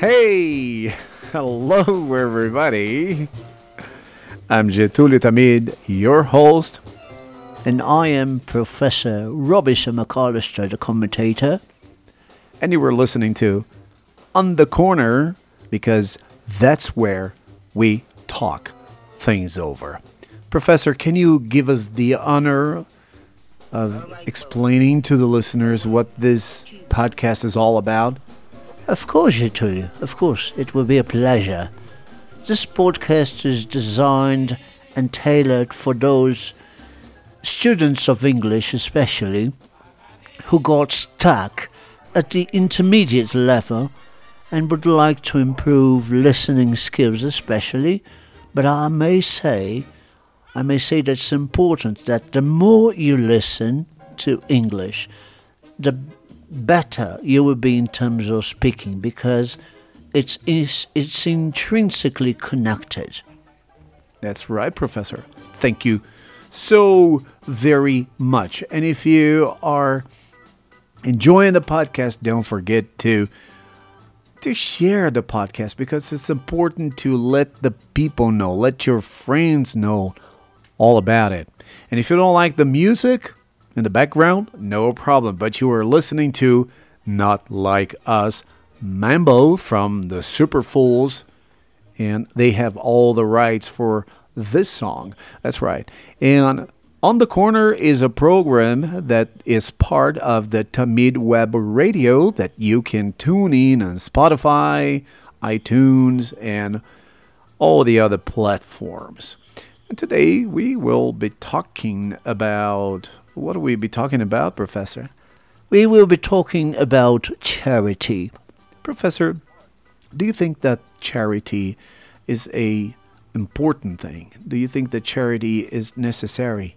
Hey, hello everybody. I'm Getulio Tamid, your host. And I am Professor Robinson McAllister, the commentator. And you were listening to On the Corner because that's where we talk things over. Professor, can you give us the honor of oh explaining to the listeners what this podcast is all about? Of course, you do. Of course, it will be a pleasure. This podcast is designed and tailored for those students of English, especially, who got stuck at the intermediate level and would like to improve listening skills, especially. But I may say, I may say that it's important that the more you listen to English, the better you will be in terms of speaking because it's, it's, it's intrinsically connected. That's right, Professor. Thank you so very much. And if you are enjoying the podcast, don't forget to to share the podcast because it's important to let the people know, let your friends know all about it. And if you don't like the music in the background, no problem. But you are listening to Not Like Us Mambo from the Super Fools, and they have all the rights for this song. That's right. And on the Corner is a program that is part of the Tamid Web Radio that you can tune in on Spotify, iTunes, and all the other platforms. And today we will be talking about what will we be talking about, Professor? We will be talking about charity. Professor, do you think that charity is a important thing? Do you think that charity is necessary?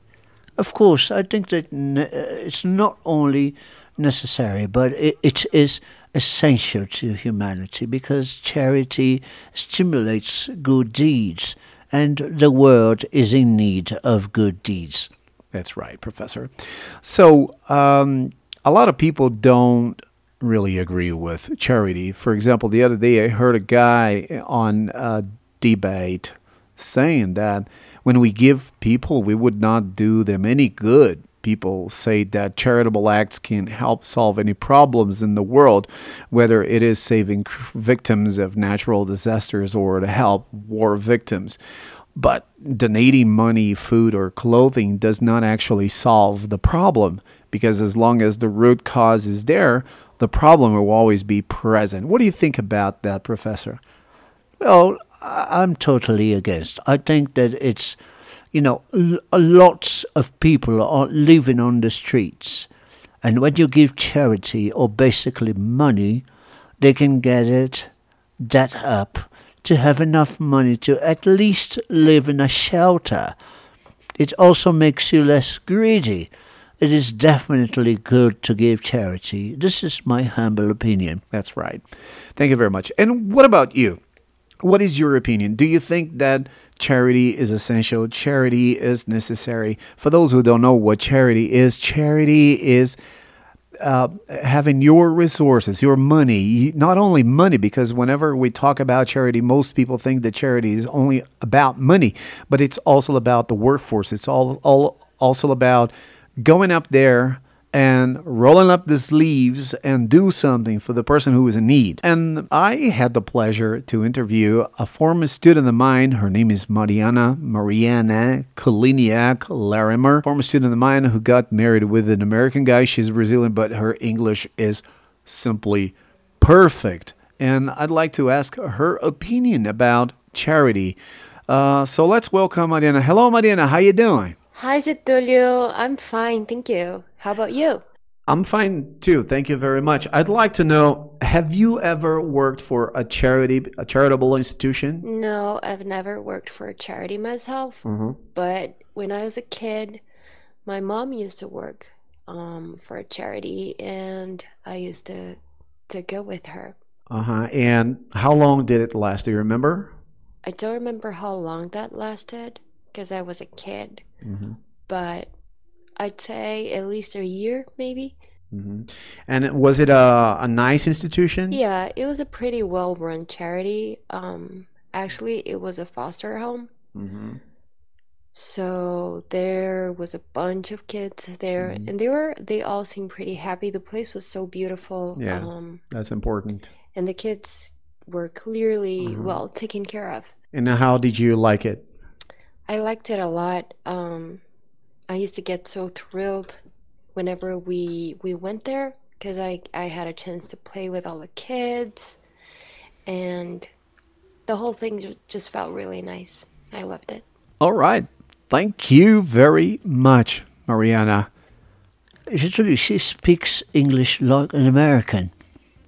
Of course, I think that ne- uh, it's not only necessary, but it, it is essential to humanity because charity stimulates good deeds, and the world is in need of good deeds. That's right, Professor. So, um, a lot of people don't really agree with charity. For example, the other day I heard a guy on a debate saying that when we give people, we would not do them any good. People say that charitable acts can help solve any problems in the world, whether it is saving victims of natural disasters or to help war victims. But donating money, food, or clothing does not actually solve the problem because as long as the root cause is there, the problem will always be present. What do you think about that, Professor? Well, I'm totally against. I think that it's, you know, lots of people are living on the streets. And when you give charity or basically money, they can get it, that up, to have enough money to at least live in a shelter. It also makes you less greedy. It is definitely good to give charity. This is my humble opinion. That's right. Thank you very much. And what about you? What is your opinion? Do you think that charity is essential? Charity is necessary? For those who don't know what charity is, charity is uh, having your resources, your money, not only money, because whenever we talk about charity, most people think that charity is only about money, but it's also about the workforce. It's all, all also about going up there and rolling up the sleeves and do something for the person who is in need. And I had the pleasure to interview a former student of mine. Her name is Mariana Mariana Kaliniak Larimer, former student of mine who got married with an American guy. She's Brazilian, but her English is simply perfect. And I'd like to ask her opinion about charity. Uh, so let's welcome Mariana. Hello, Mariana. How you doing? Hi, Getulio. I'm fine, thank you. How about you? I'm fine too. Thank you very much. I'd like to know have you ever worked for a charity, a charitable institution? No, I've never worked for a charity myself. Mm-hmm. But when I was a kid, my mom used to work um, for a charity, and I used to to go with her. Uh huh. And how long did it last? Do you remember? I don't remember how long that lasted because I was a kid, Mm-hmm. but I'd say at least a year, maybe. And was it a, a nice institution? Yeah, it was a pretty well-run charity. Um, actually, it was a foster home. hmm So there was a bunch of kids there, Mhm. and they were they all seemed pretty happy. The place was so beautiful. Yeah. Um, That's important. and the kids were clearly Mhm. well taken care of. And how did you like it? I liked it a lot. Um, I used to get so thrilled whenever we we went there because I I had a chance to play with all the kids, and the whole thing just felt really nice. I loved it. All right. Thank you very much, Mariana. Literally, she speaks English like an American.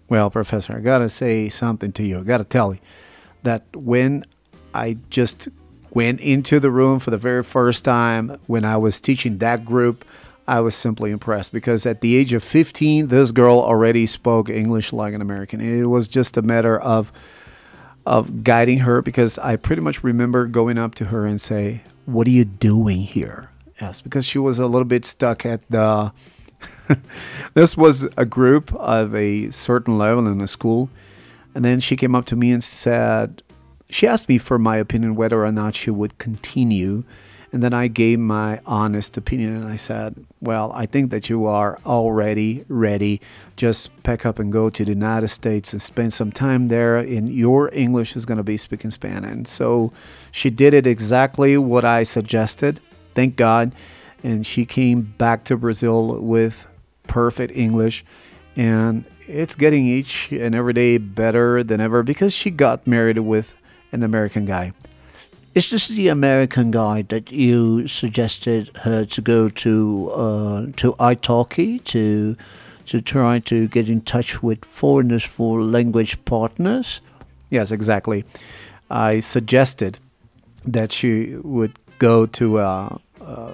Well, Professor, I gotta say something to you. I gotta tell you that when I just went into the room for the very first time when I was teaching that group, I was simply impressed because at the age of 15, this girl already spoke English like an American. It was just a matter of of guiding her because I pretty much remember going up to her and say, "What are you doing here?" Yes, because she was a little bit stuck at the this was a group of a certain level in a school. And then she came up to me and said, she asked me for my opinion whether or not she would continue. And then I gave my honest opinion and I said, Well, I think that you are already ready. Just pack up and go to the United States and spend some time there. And your English is going to be speaking Spanish. And so she did it exactly what I suggested. Thank God. And she came back to Brazil with perfect English. And it's getting each and every day better than ever because she got married with an American guy. Is this the American guy that you suggested her to go to uh, to italki to to try to get in touch with foreigners for language partners? Yes, exactly. I suggested that she would go to. Uh, uh,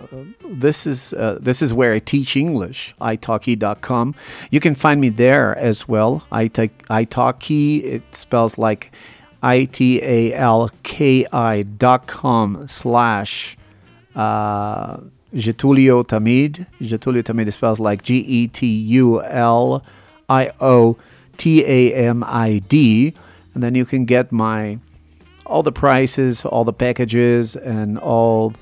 this is uh, this is where I teach English. italki.com. You can find me there as well. Italki. italki it spells like i t a l k i dot com slash uh, Getulio Tamid. Getulio Tamid spells like G E T U L I O T A M I D, and then you can get my all the prices, all the packages, and all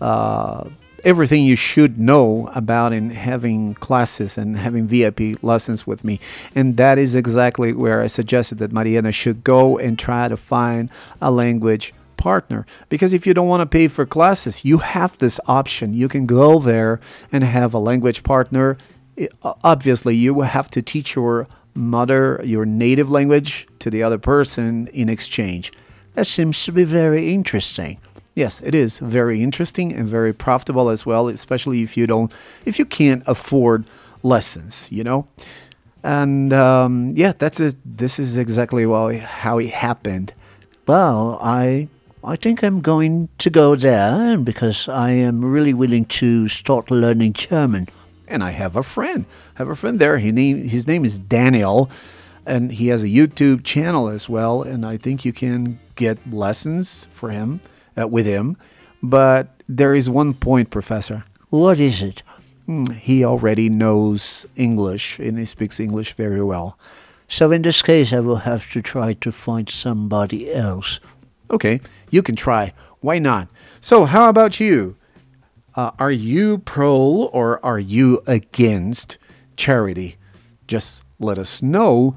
uh, everything you should know about in having classes and having VIP lessons with me. And that is exactly where I suggested that Mariana should go and try to find a language partner. Because if you don't want to pay for classes, you have this option. You can go there and have a language partner. Obviously, you will have to teach your mother, your native language, to the other person in exchange. That seems to be very interesting. Yes, it is very interesting and very profitable as well, especially if you don't, if you can't afford lessons, you know. And um, yeah, that's it. This is exactly how it happened. Well, I I think I'm going to go there because I am really willing to start learning German. And I have a friend. I have a friend there. His name his name is Daniel, and he has a YouTube channel as well. And I think you can get lessons for him uh, with him. But there is one point, Professor. What is it? Hmm, He already knows English and he speaks English very well. So in this case, I will have to try to find somebody else. Okay, you can try. Why not? So, how about you? Uh, are you pro or are you against charity? Just let us know.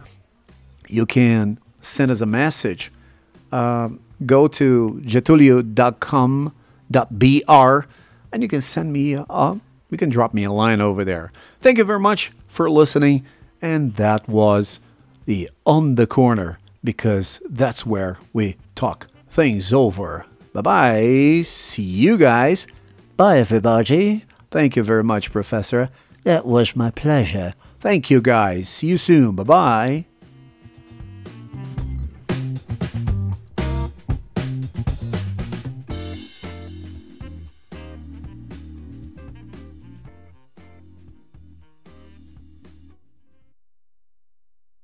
You can send us a message. Um, go to getulio.com.br and you can send me a, you can drop me a line over there. Thank you very much for listening. And that was the On the Corner because that's where we talk things over. Bye bye. See you guys. Bye, everybody. Thank you very much, Professor. That was my pleasure. Thank you, guys. See you soon. Bye bye.